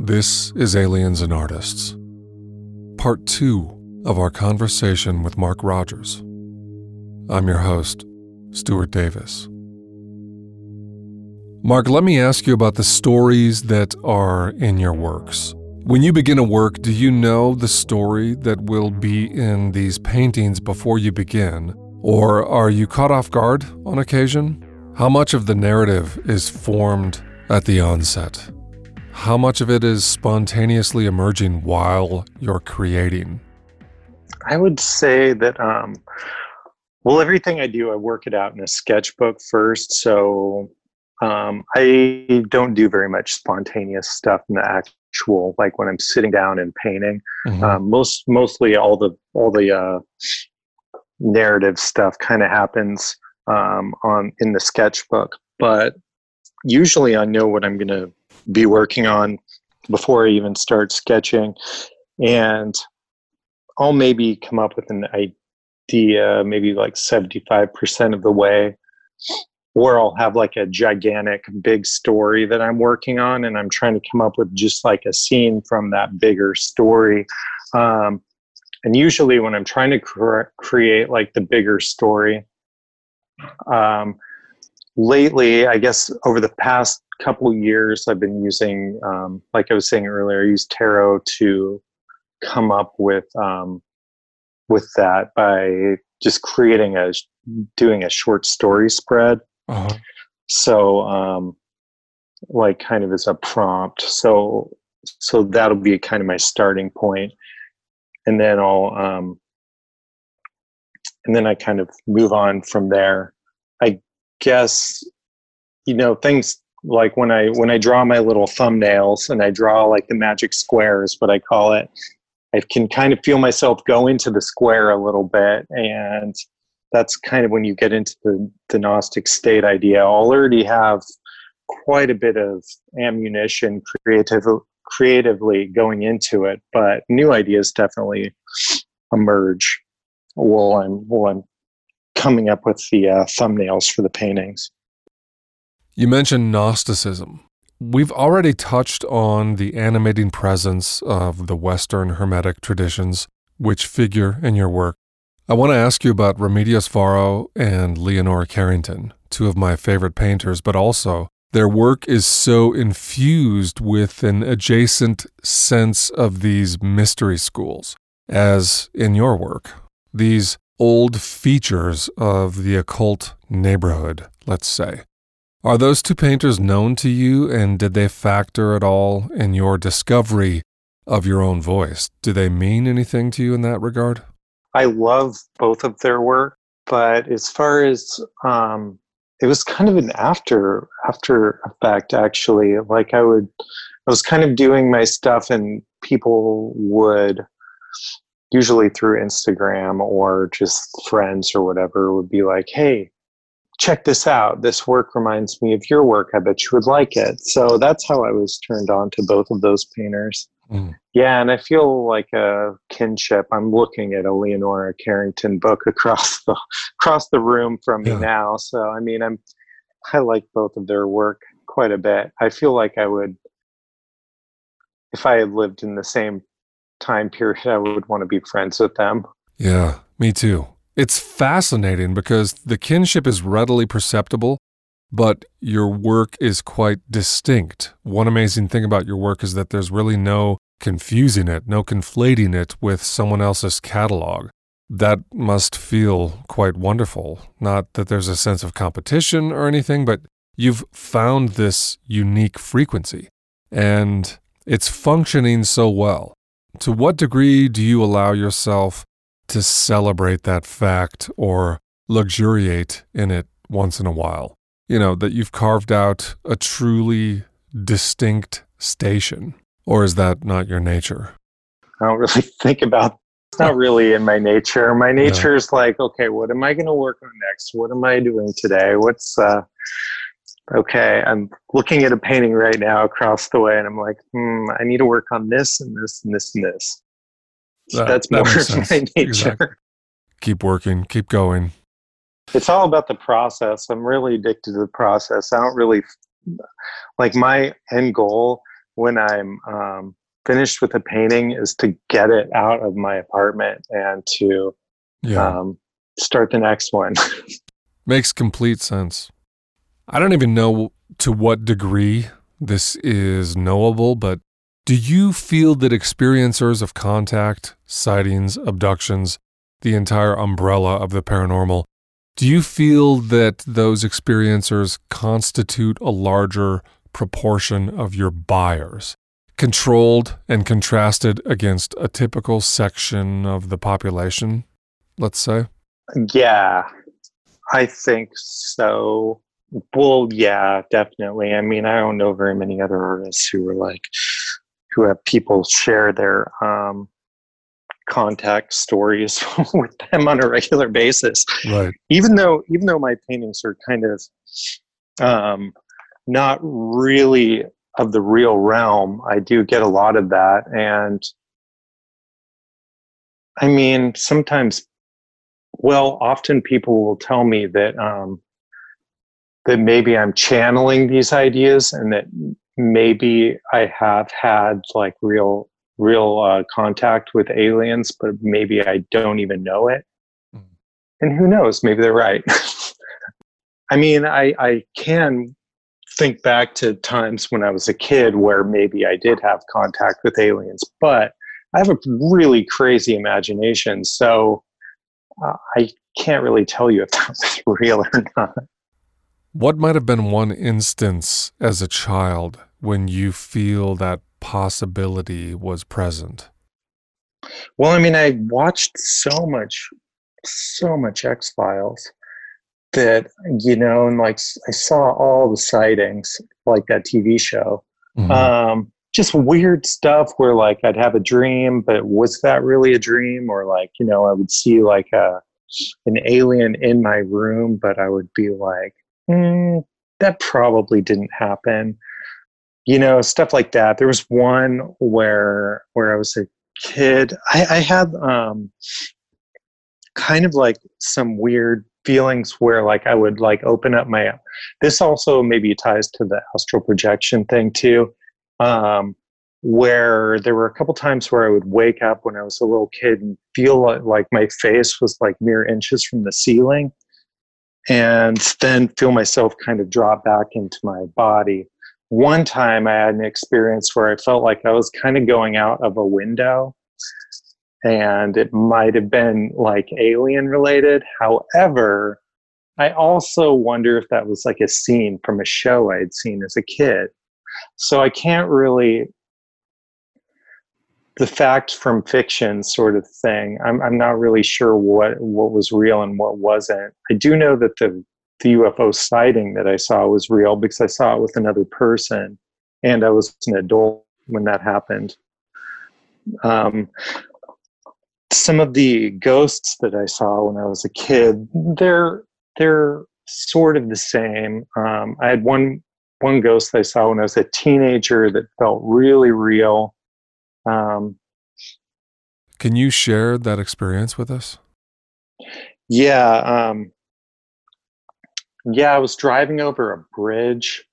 This is Aliens and Artists, part two of our conversation with Mark Rogers. I'm your host, Stuart Davis. Mark, let me ask you about the stories that are in your works. When you begin a work, do you know the story that will be in these paintings before you begin? Or are you caught off guard on occasion? How much of the narrative is formed at the onset? How much of it is spontaneously emerging while you're creating? I would say that, um, well, everything I do, I work it out in a sketchbook first. So um, I don't do very much spontaneous stuff in the actual, like when I'm sitting down and painting. Mm-hmm. Um, most, mostly all the all the uh, narrative stuff kind of happens um, on in the sketchbook. But usually, I know what I'm going to be working on before I even start sketching. And I'll maybe come up with an idea, maybe like 75% of the way, or I'll have like a gigantic big story that I'm working on, and I'm trying to come up with just like a scene from that bigger story. Um, and usually, when I'm trying to cre- create like the bigger story, um, lately, I guess over the past couple years, I've been using, um, like I was saying earlier, I use tarot to come up with um, with that by just creating a doing a short story spread. Uh-huh. So, um, like, kind of as a prompt. So, so that'll be kind of my starting point, and then I'll, um, and then I kind of move on from there. I guess you know things like when I when I draw my little thumbnails and I draw like the magic squares, what I call it, I can kind of feel myself go into the square a little bit, and that's kind of when you get into the, the Gnostic state idea. I'll already have quite a bit of ammunition creative, creatively going into it, but new ideas definitely emerge while I'm while I'm coming up with the uh, thumbnails for the paintings. You mentioned Gnosticism. We've already touched on the animating presence of the Western Hermetic traditions, which figure in your work. I want to ask you about Remedios Varo and Leonora Carrington, two of my favorite painters, but also their work is so infused with an adjacent sense of these mystery schools, as in your work. These old features of the occult neighborhood, let's say. Are those two painters known to you, and did they factor at all in your discovery of your own voice? Do they mean anything to you in that regard? I love both of their work, but as far as um, it was kind of an after after effect, actually. Like I would, I was kind of doing my stuff, and people would usually through Instagram or just friends or whatever would be like, "Hey, check this out. This work reminds me of your work. I bet you would like it. So that's how I was turned on to both of those painters. Mm. Yeah, and I feel like a kinship. I'm looking at a Leonora Carrington book across the across the room from me yeah. now. So I mean, I'm I like both of their work quite a bit. I feel like I would, if I had lived in the same time period, I would want to be friends with them. Yeah, me too. It's fascinating because the kinship is readily perceptible, but your work is quite distinct. One amazing thing about your work is that there's really no confusing it, no conflating it with someone else's catalog. That must feel quite wonderful. Not that there's a sense of competition or anything, but you've found this unique frequency and it's functioning so well. To what degree do you allow yourself to celebrate that fact or luxuriate in it once in a while. You know, that you've carved out a truly distinct station. Or is that not your nature? I don't really think about it's not really in my nature. My nature is like, okay, what am I going to work on next? What am I doing today? What's uh okay, I'm looking at a painting right now across the way and I'm like, hmm, I need to work on this and this and this and this. That, That's more of my nature. Exactly. Keep working, keep going. It's all about the process. I'm really addicted to the process. I don't really like my end goal when I'm um, finished with a painting is to get it out of my apartment and to yeah. um, start the next one. Makes complete sense. I don't even know to what degree this is knowable, but do you feel that experiencers of contact, sightings, abductions, the entire umbrella of the paranormal, do you feel that those experiencers constitute a larger proportion of your buyers, controlled and contrasted against a typical section of the population, let's say? Yeah, I think so. Well, yeah, definitely. I mean, I don't know very many other artists who are like, who have people share their um, contact stories with them on a regular basis. Right. Even though, even though my paintings are kind of um, not really of the real realm, I do get a lot of that, and I mean, sometimes well, often people will tell me that um, that maybe I'm channeling these ideas, and that maybe I have had like real real uh, contact with aliens, but maybe I don't even know it. Mm. And who knows? Maybe they're right. I mean, I I can think back to times when I was a kid where maybe I did have contact with aliens, but I have a really crazy imagination, so uh, I can't really tell you if that was real or not. What might have been one instance as a child when you feel that possibility was present? Well, I mean, I watched so much, so much X Files that, you know, and like I saw all the sightings, like that TV show. Mm-hmm. Um, just weird stuff where like I'd have a dream, but was that really a dream? Or like, you know, I would see like a an alien in my room, but I would be like, mm, that probably didn't happen. You know, stuff like that. There was one where where I was a kid. I, I had um kind of like some weird feelings where like I would like open up my this also maybe ties to the astral projection thing too um, where there were a couple times where I would wake up when I was a little kid and feel like, like my face was like mere inches from the ceiling, and then feel myself kind of drop back into my body. One time I had an experience where I felt like I was kind of going out of a window and it might have been like alien related. However, I also wonder if that was like a scene from a show I had seen as a kid. So I can't really the fact from fiction sort of thing. I'm I'm not really sure what what was real and what wasn't. I do know that the the UFO sighting that I saw was real because I saw it with another person, and I was an adult when that happened. Um, some of the ghosts that I saw when I was a kid, they're they're sort of the same. Um, I had one one ghost I saw when I was a teenager that felt really real. Um, Can you share that experience with us? Yeah. Um, yeah, I was driving over a bridge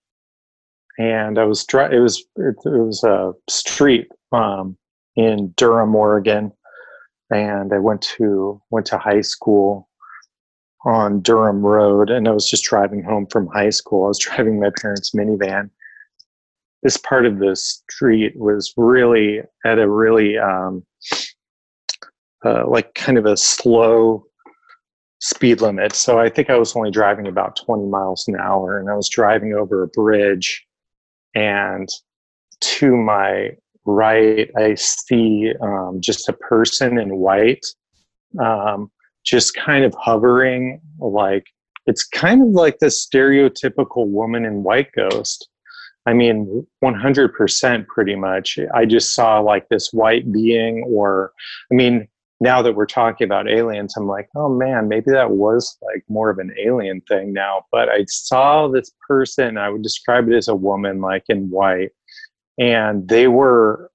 and I was dri- it was it, it was a street um, in Durham, Oregon, and I went to went to high school on Durham Road, and I was just driving home from high school. I was driving my parents' minivan. This part of the street was really at a really um, uh, like kind of a slow speed limit. So I think I was only driving about 20 miles an hour, and I was driving over a bridge. And to my right, I see um, just a person in white. Um, just kind of hovering like it's kind of like the stereotypical woman in white ghost i mean 100% pretty much i just saw like this white being or i mean now that we're talking about aliens i'm like oh man maybe that was like more of an alien thing now but i saw this person i would describe it as a woman like in white and they were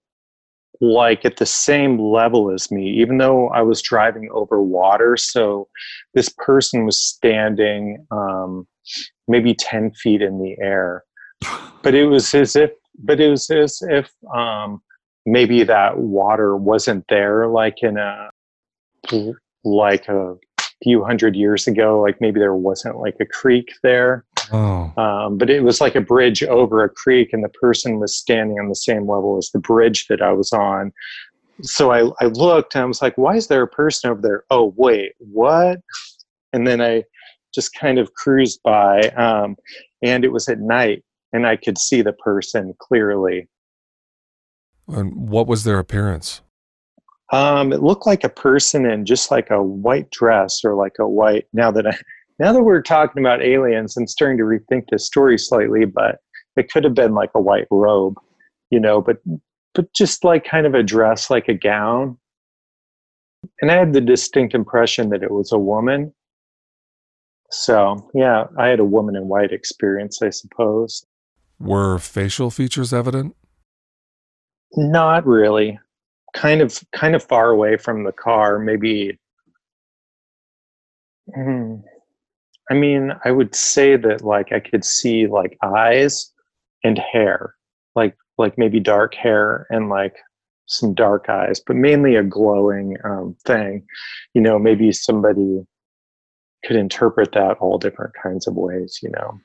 like at the same level as me, even though I was driving over water. So this person was standing um, maybe 10 feet in the air. But it was as if but it was as if um, maybe that water wasn't there, like in a like a few hundred years ago. Like maybe there wasn't like a creek there, Oh, um, but it was like a bridge over a creek, and the person was standing on the same level as the bridge that I was on. So I, I looked and I was like, why is there a person over there? Oh, wait, what? And then I just kind of cruised by, um, and it was at night, and I could see the person clearly. And what was their appearance? Um, it looked like a person in just like a white dress or like a white. Now that I, now that we're talking about aliens, I'm starting to rethink this story slightly, but it could have been like a white robe, you know, but but just like kind of a dress, like a gown. And I had the distinct impression that it was a woman. So yeah, I had a woman in white experience, I suppose. Were facial features evident? Not really. Kind of kind of far away from the car, maybe Hmm. I mean, I would say that like I could see like eyes and hair, like like maybe dark hair and like some dark eyes, but mainly a glowing um, thing. You know, maybe somebody could interpret that all different kinds of ways. You know.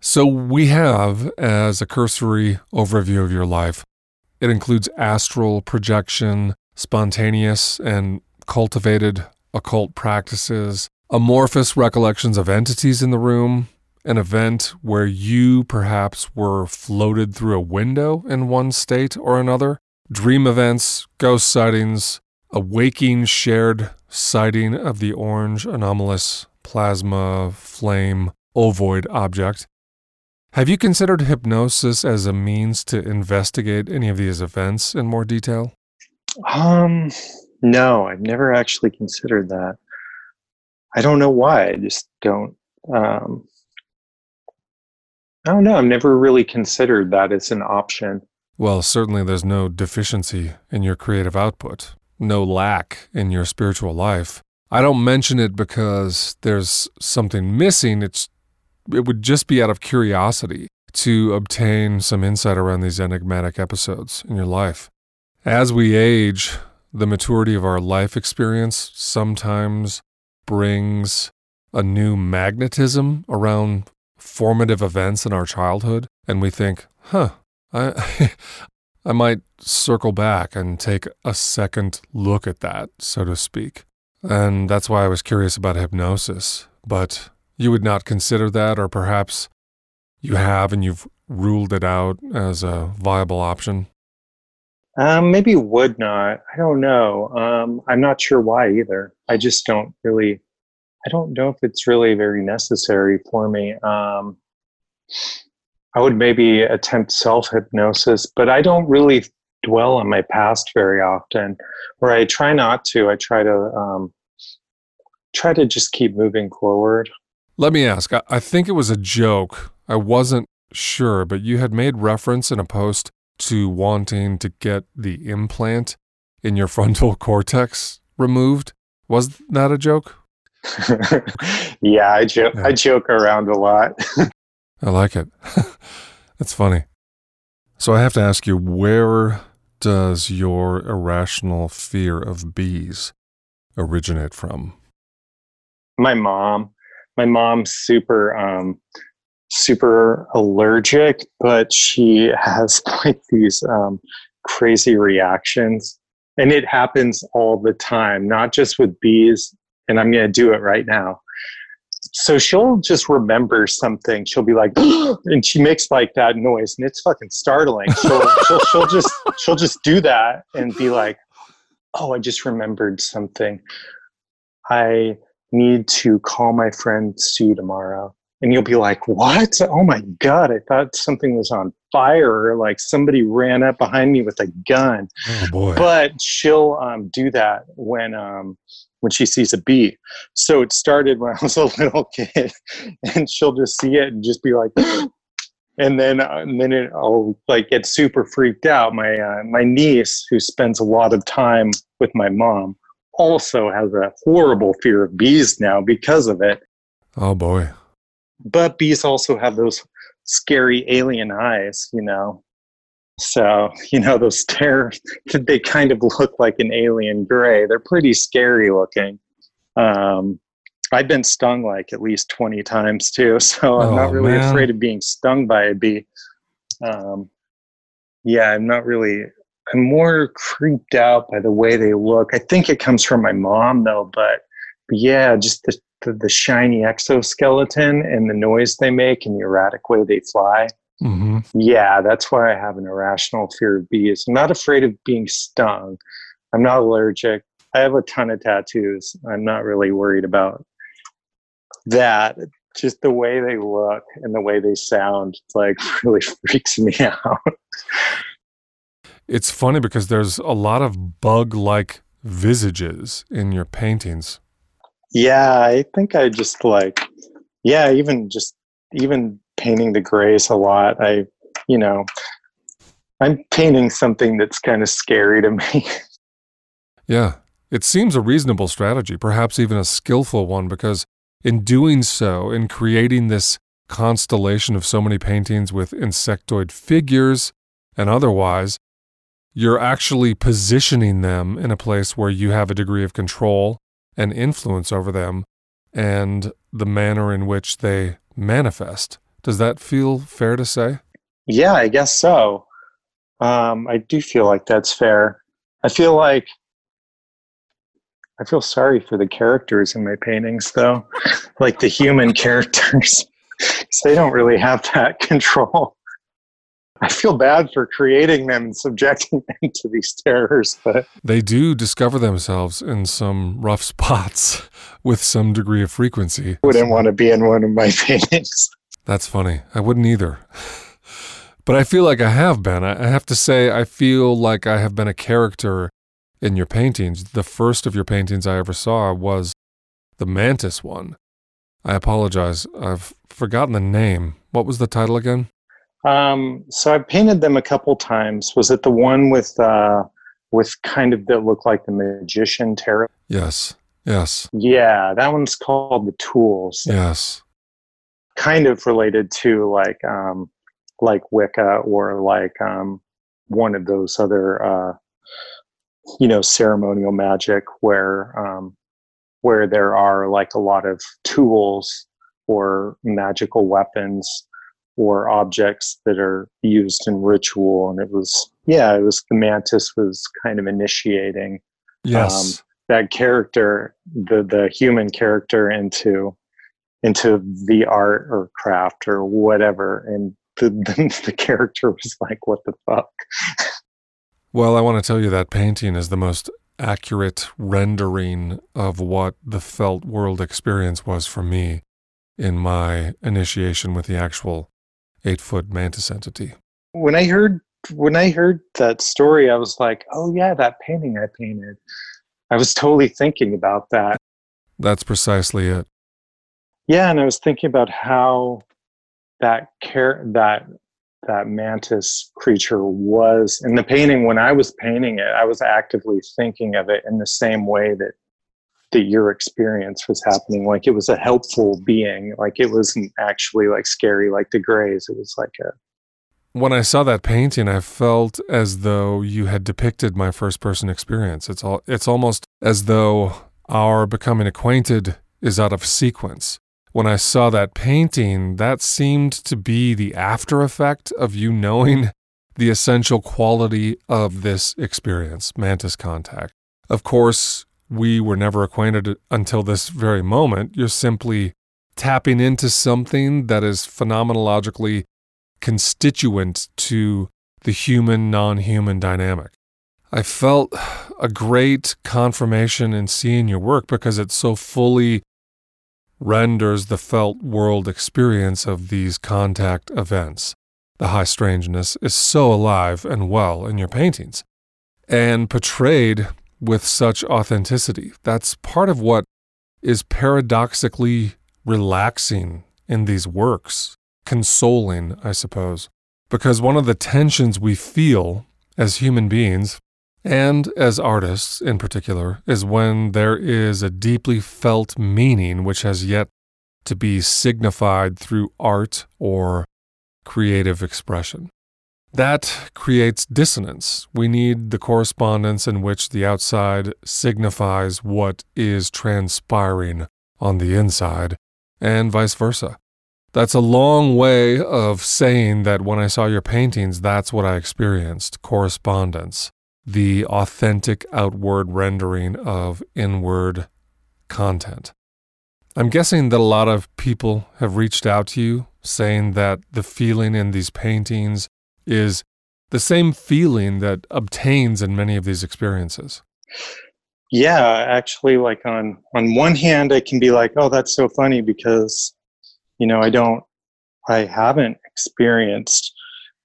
So we have, as a cursory overview of your life, it includes astral projection, spontaneous and cultivated occult practices, amorphous recollections of entities in the room, an event where you perhaps were floated through a window in one state or another, dream events, ghost sightings, a waking shared sighting of the orange anomalous plasma flame ovoid object. Have you considered hypnosis as a means to investigate any of these events in more detail? Um, no, I've never actually considered that. I don't know why. I just don't. Um, I don't know. I've never really considered that as an option. Well, certainly there's no deficiency in your creative output, no lack in your spiritual life. I don't mention it because there's something missing. It's it would just be out of curiosity to obtain some insight around these enigmatic episodes in your life. As we age, the maturity of our life experience sometimes brings a new magnetism around formative events in our childhood, and we think, huh, I, I might circle back and take a second look at that, so to speak. And that's why I was curious about hypnosis. But you would not consider that, or perhaps you have and you've ruled it out as a viable option? Um, maybe would not. I don't know. Um, I'm not sure why either. I just don't really. I don't know if it's really very necessary for me. Um, I would maybe attempt self hypnosis, but I don't really dwell on my past very often, or I try not to. I try to um, try to just keep moving forward. Let me ask I, I think it was a joke. I wasn't sure, but you had made reference in a post to wanting to get the implant in your frontal cortex removed. Was that a joke? yeah, I joke. Yeah. I joke around a lot. I like it. That's funny. So I have to ask you, where does your irrational fear of bees originate from? my mom my mom's super um super allergic but she has like these um crazy reactions. And it happens all the time not just with bees and i'm going to do it right now. So she'll just remember something. She'll be like and she makes like that noise and it's fucking startling. She'll, she'll, she'll just she'll just do that and be like oh i just remembered something. I need to call my friend Sue tomorrow. And you'll be like, what? Oh my God, I thought something was on fire or like somebody ran up behind me with a gun. Oh boy. But she'll um, do that when um, when she sees a bee. So it started when I was a little kid, and she'll just see it and just be like, and then uh, and then it, I'll like get super freaked out. My uh, my niece, who spends a lot of time with my mom, also has a horrible fear of bees now because of it. oh boy. But bees also have those scary alien eyes, you know. So, you know, those stares, they kind of look like an alien gray. They're pretty scary looking. Um, I've been stung like at least 20 times too. So I'm oh, not really man. afraid of being stung by a bee. Um, yeah, I'm not really, I'm more creeped out by the way they look. I think it comes from my mom though, but, but yeah, just the, the, the shiny exoskeleton and the noise they make and the erratic way they fly. Mm-hmm. Yeah, that's why I have an irrational fear of bees. I'm not afraid of being stung. I'm not allergic. I have a ton of tattoos. I'm not really worried about that. Just the way they look and the way they sound, like really freaks me out. It's funny because there's a lot of bug-like visages in your paintings. Yeah, I think I just like, yeah, even just even painting the grays a lot. I, you know, I'm painting something that's kind of scary to me. Yeah, it seems a reasonable strategy, perhaps even a skillful one, because in doing so, in creating this constellation of so many paintings with insectoid figures and otherwise, you're actually positioning them in a place where you have a degree of control and influence over them and the manner in which they manifest. Does that feel fair to say? Yeah, I guess so. Um, I do feel like that's fair. I feel like I feel sorry for the characters in my paintings, though, like the human characters, because they don't really have that control. I feel bad for creating them and subjecting them to these terrors, but they do discover themselves in some rough spots with some degree of frequency. Wouldn't want to be in one of my paintings. That's funny. I wouldn't either. But I feel like I have been. I have to say, I feel like I have been a character in your paintings. The first of your paintings I ever saw was the mantis one. I apologize. I've forgotten the name. What was the title again? Um, so I painted them a couple times. Was it the one with uh, with kind of that looked like the magician tarot? Yes. Yes. Yeah, that one's called the Tools. Yes kind of related to like um, like Wicca or like um, one of those other uh, you know ceremonial magic where um, where there are like a lot of tools or magical weapons or objects that are used in ritual. And it was yeah it was the mantis was kind of initiating yes. um, that character the the human character into into the art or craft or whatever. And the, the, the character was like what the fuck? Well i want to tell you that painting is the most accurate rendering of what the felt world experience was for me in my initiation with the actual eight foot mantis entity. When i heard when i heard that story i was like oh yeah that painting i painted. I was totally thinking about that. That's precisely it. Yeah, and I was thinking about how that care that that mantis creature was in the painting. When I was painting it, I was actively thinking of it in the same way that your experience was happening. Like it was a helpful being. Like it wasn't actually like scary like the grays. It was like a when I saw that painting, I felt as though you had depicted my first person experience. It's all it's almost as though our becoming acquainted is out of sequence when I saw that painting, that seemed to be the after effect of you knowing the essential quality of this experience, mantis contact. Of course, we were never acquainted until this very moment. You're simply tapping into something that is phenomenologically constituent to the human non human dynamic. I felt a great confirmation in seeing your work because it so fully renders the felt world experience of these contact events. The high strangeness is so alive and well in your paintings and portrayed with such authenticity. That's part of what is paradoxically relaxing in these works, consoling, I suppose. Because one of the tensions we feel as human beings and as artists in particular, is when there is a deeply felt meaning which has yet to be signified through art or creative expression. That creates dissonance. We need the correspondence in which the outside signifies what is transpiring on the inside, and vice versa. That's a long way of saying that when I saw your paintings, that's what I experienced correspondence, the authentic outward rendering of inward content. I'm guessing that a lot of people have reached out to you saying that the feeling in these paintings is the same feeling that obtains in many of these experiences. Yeah, actually like on on one hand I can be like, "Oh, that's so funny because you know, I don't I haven't experienced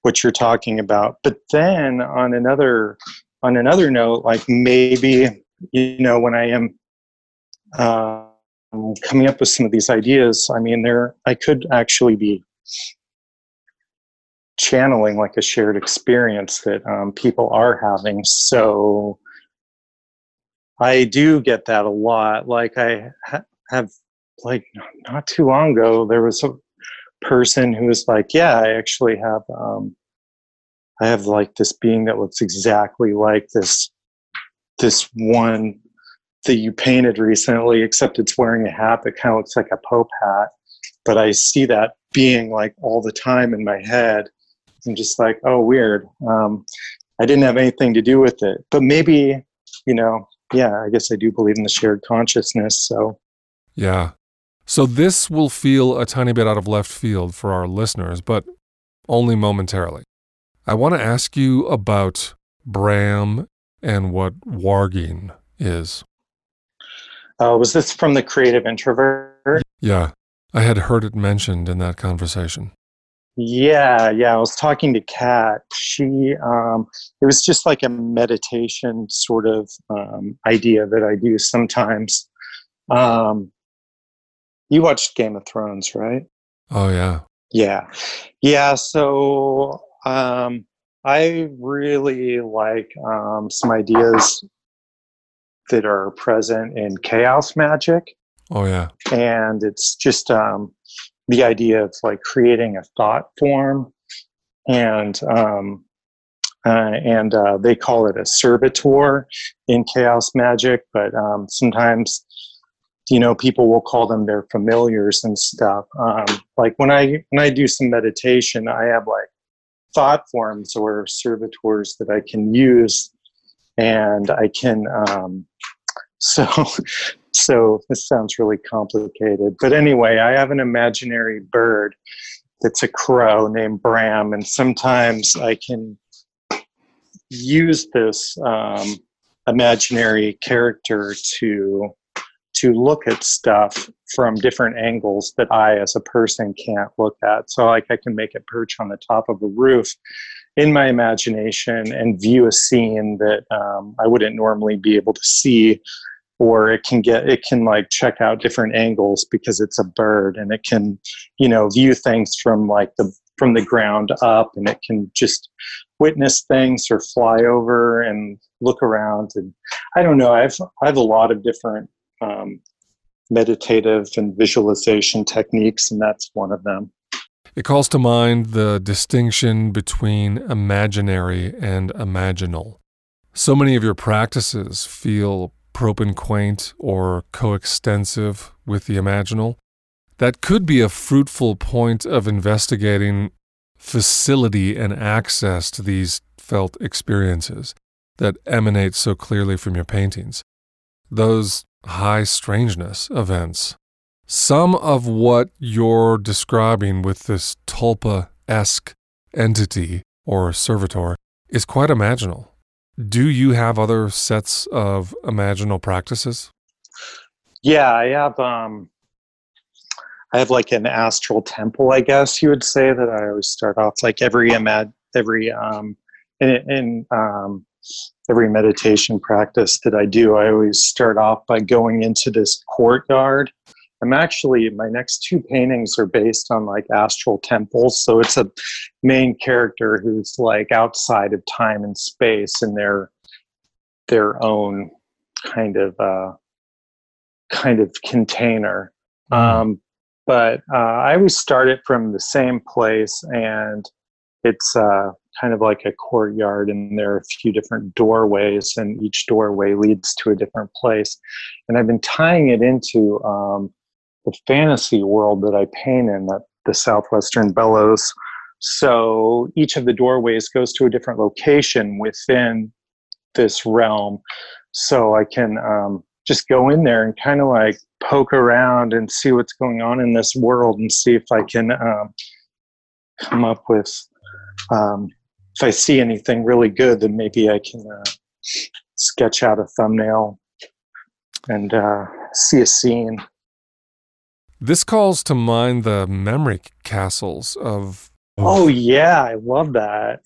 what you're talking about." But then on another on another note, like maybe you know, when I am uh, coming up with some of these ideas, I mean, there I could actually be channeling like a shared experience that um, people are having. So I do get that a lot. Like I ha- have, like not too long ago, there was a person who was like, "Yeah, I actually have, um, I have like this being that looks exactly like this, this one that you painted recently, except it's wearing a hat that kind of looks like a Pope hat. But I see that being like all the time in my head. I'm just like, oh, weird. Um, I didn't have anything to do with it. But maybe, you know, yeah, I guess I do believe in the shared consciousness. So, yeah. So this will feel a tiny bit out of left field for our listeners, but only momentarily. I want to ask you about Bram and what warging is. Uh, was this from the creative introvert? Yeah, I had heard it mentioned in that conversation. Yeah, yeah. I was talking to Kat. She, um, it was just like a meditation sort of um, idea that I do sometimes. Um, you watched Game of Thrones, right? Oh yeah. Yeah, yeah. So um, I really like um, some ideas that are present in chaos magic. Oh yeah. And it's just um, the idea of like creating a thought form, and um, uh, and uh, they call it a servitor in chaos magic, but um, sometimes you know people will call them their familiars and stuff. Um, like when I when I do some meditation, I have like thought forms or servitors that I can use, and I can um, so, so this sounds really complicated. But anyway, I have an imaginary bird that's a crow named Bram, and sometimes I can use this um, imaginary character to to look at stuff from different angles that I, as a person, can't look at. So, like, I can make it perch on the top of a roof in my imagination and view a scene that um, I wouldn't normally be able to see or it can get it can like check out different angles because it's a bird and it can you know view things from like the from the ground up and it can just witness things or fly over and look around and i don't know i've i have a lot of different um, meditative and visualization techniques and that's one of them. It calls to mind the distinction between imaginary and imaginal. So many of your practices feel propinquaint or coextensive with the imaginal, that could be a fruitful point of investigating facility and access to these felt experiences that emanate so clearly from your paintings. Those high strangeness events. Some of what you're describing with this tulpa esque entity or servitor is quite imaginal. Do you have other sets of imaginal practices? Yeah, I have. Um, I have like an astral temple, I guess you would say that I always start off like every imag every um, in, in um, every meditation practice that I do. I always start off by going into this courtyard I'm actually my next two paintings are based on like astral temples. So it's a main character who's like outside of time and space in their their own kind of uh, kind of container. Mm. Um, but uh, I always start it from the same place, and it's uh, kind of like a courtyard, and there are a few different doorways, and each doorway leads to a different place. And I've been tying it into um, the fantasy world that I paint in, that the Southwestern Bellows. So each of the doorways goes to a different location within this realm. So I can um, just go in there and kind of like poke around and see what's going on in this world and see if I can um, come up with um, if I see anything really good, then maybe I can uh, sketch out a thumbnail and uh, see a scene. This calls to mind the memory castles of. Oh yeah, I love that.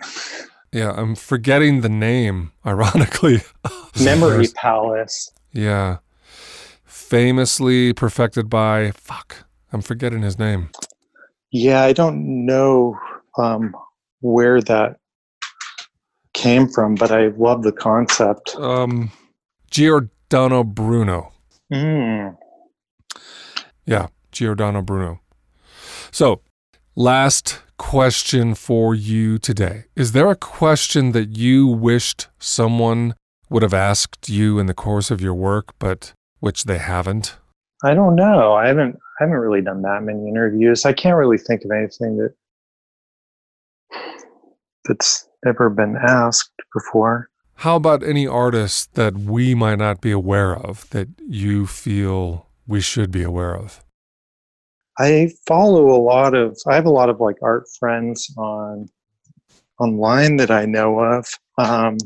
Yeah, I'm forgetting the name, ironically. Memory Palace. Yeah. Famously perfected by. Fuck. I'm forgetting his name. Yeah, I don't know um, where that came from, but I love the concept. Um, Giordano Bruno. Mm. Yeah, Giordano Bruno. So, last question for you today. Is there a question that you wished someone would have asked you in the course of your work, but which they haven't? I don't know. I haven't. I haven't really done that many interviews. I can't really think of anything that that's ever been asked before. How about any artists that we might not be aware of that you feel we should be aware of? I follow a lot of I have a lot of like art friends on online that I know of. Um,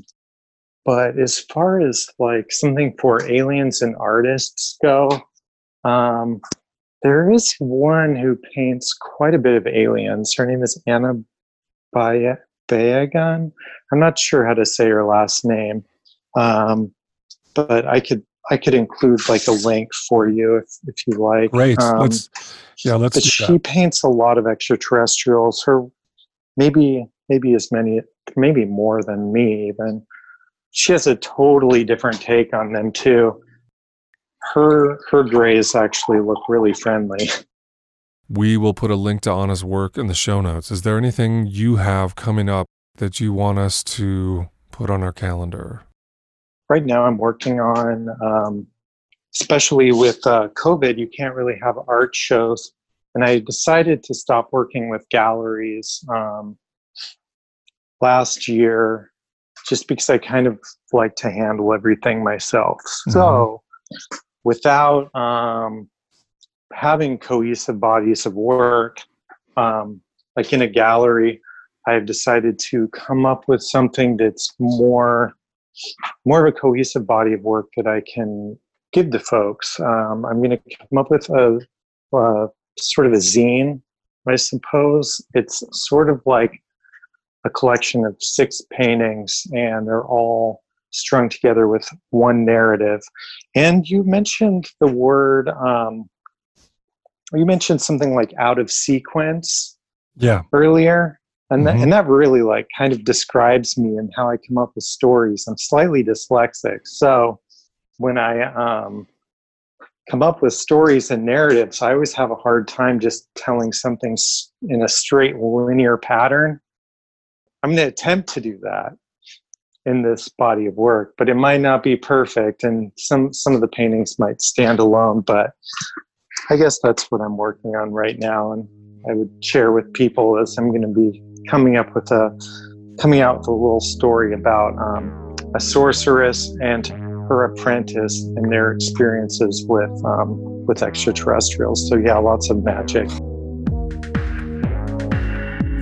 but as far as like something for aliens and artists go, um, there is one who paints quite a bit of aliens. Her name is Anna Bayagan. I'm not sure how to say her last name, um, but I could I could include like a link for you if if you like. Great. Um, let's yeah, let's. But she paints a lot of extraterrestrials. Her maybe maybe as many maybe more than me even. She has a totally different take on them too. Her her grays actually look really friendly. We will put a link to Anna's work in the show notes. Is there anything you have coming up that you want us to put on our calendar? Right now, I'm working on, um, especially with uh, COVID, you can't really have art shows. And I decided to stop working with galleries um, last year just because I kind of like to handle everything myself. Mm-hmm. So, without um, having cohesive bodies of work, um, like in a gallery, I've decided to come up with something that's more more of a cohesive body of work that I can give to folks. Um, I'm going to come up with a, a sort of a zine, I suppose. It's sort of like a collection of six paintings, and they're all strung together with one narrative. And you mentioned the word um, you mentioned something like out of sequence yeah earlier and mm-hmm. that, and that really like kind of describes me and how I come up with stories. I'm slightly dyslexic, so when I um, come up with stories and narratives, I always have a hard time just telling something in a straight linear pattern. I'm going to attempt to do that in this body of work, but it might not be perfect, and some some of the paintings might stand alone. But I guess that's what I'm working on right now, and I would share with people as I'm going to be coming up with a coming out with a little story about um, a sorceress and her apprentice and their experiences with um, with extraterrestrials. So yeah, lots of magic.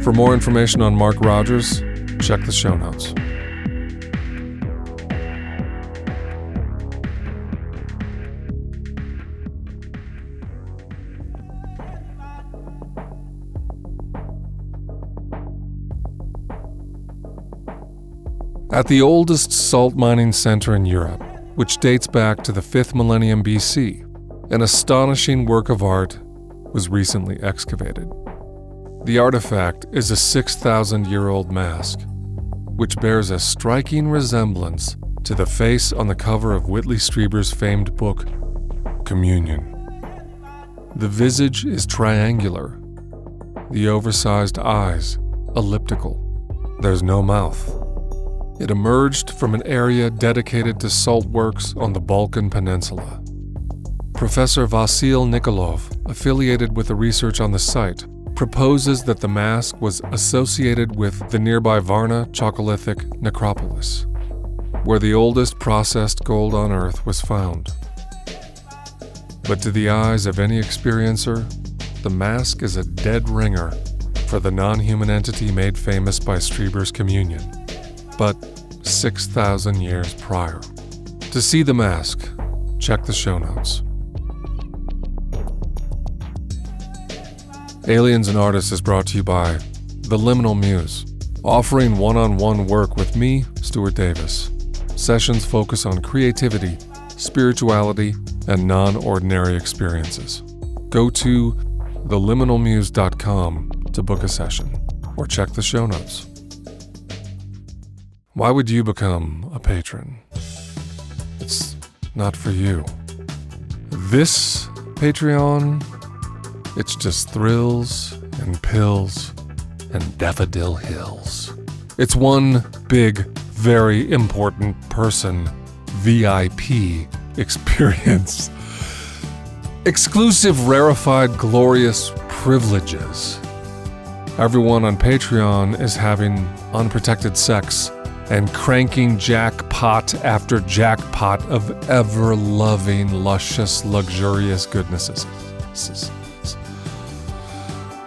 For more information on Mark Rogers, check the show notes. At the oldest salt mining center in Europe, which dates back to the 5th millennium BC, an astonishing work of art was recently excavated. The artifact is a 6,000 year old mask, which bears a striking resemblance to the face on the cover of Whitley Strieber's famed book, Communion. The visage is triangular, the oversized eyes elliptical. There's no mouth. It emerged from an area dedicated to salt works on the Balkan Peninsula. Professor Vasil Nikolov, affiliated with the research on the site, proposes that the mask was associated with the nearby Varna Chalcolithic necropolis, where the oldest processed gold on Earth was found. But to the eyes of any experiencer, the mask is a dead ringer for the non human entity made famous by Strieber's communion, but 6,000 years prior. To see the mask, check the show notes. Aliens and Artists is brought to you by The Liminal Muse, offering one on one work with me, Stuart Davis. Sessions focus on creativity, spirituality, and non ordinary experiences. Go to theliminalmuse.com to book a session or check the show notes. Why would you become a patron? It's not for you. This Patreon it's just thrills and pills and daffodil hills. It's one big, very important person VIP experience. Exclusive, rarefied, glorious privileges. Everyone on Patreon is having unprotected sex and cranking jackpot after jackpot of ever loving, luscious, luxurious goodnesses.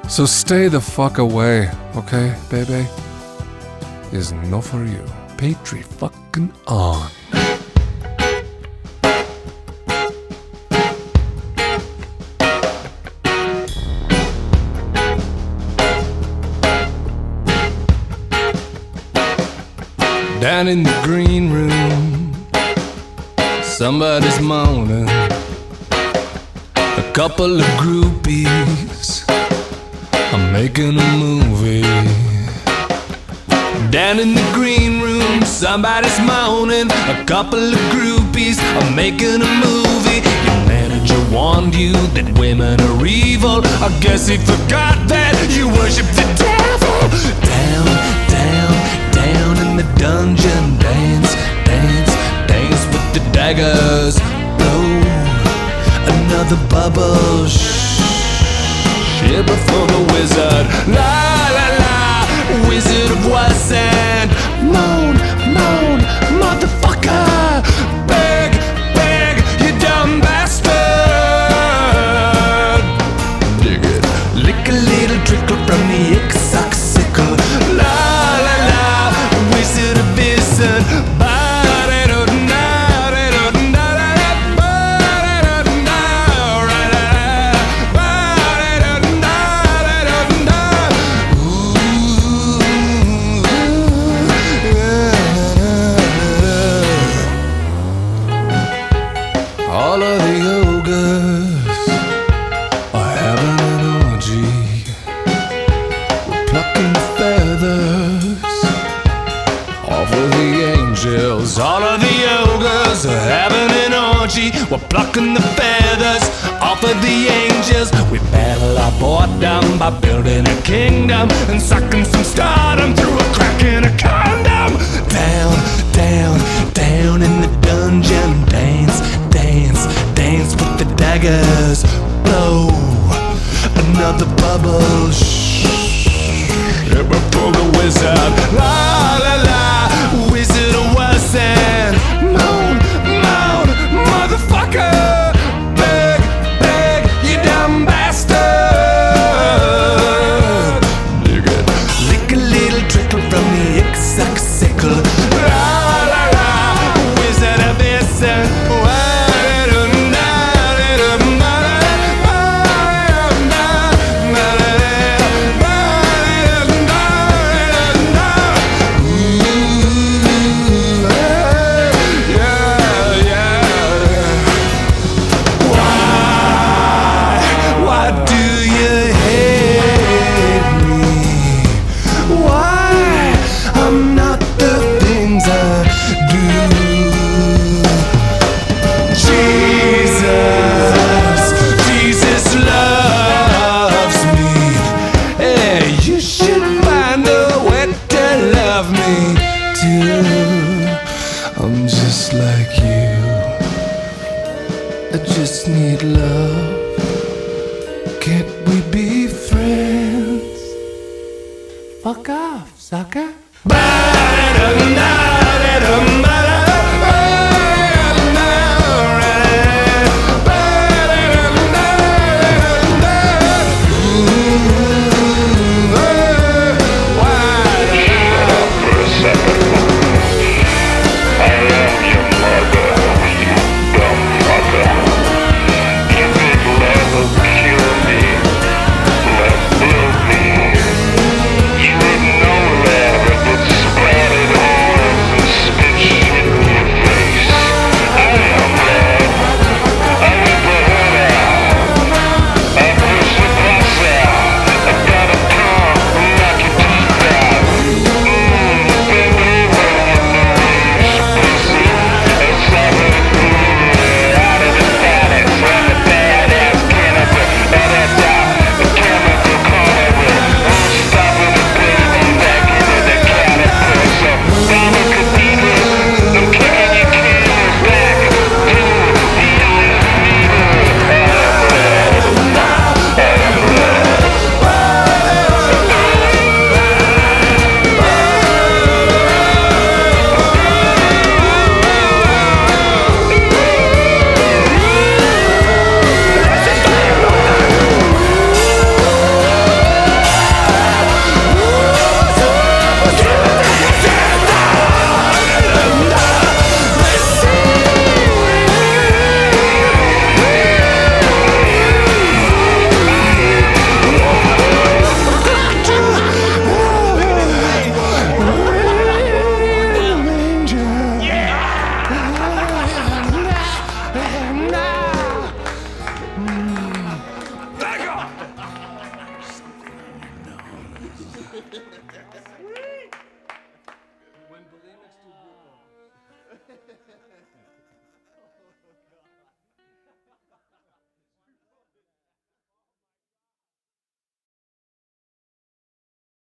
So stay the fuck away, okay, baby? Is no for you. Patri fucking on. Down in the green room, somebody's moaning. A couple of groupies I'm making a movie. Down in the green room, somebody's moaning. A couple of groupies are making a movie. Your manager warned you that women are evil. I guess he forgot that you worship the devil. Down, dungeon. Dance, dance, dance with the daggers. Blow another bubble. Shh here before the wizard. La la la, Wizard of Wasan. Can't we be friends? Fuck off, sucker.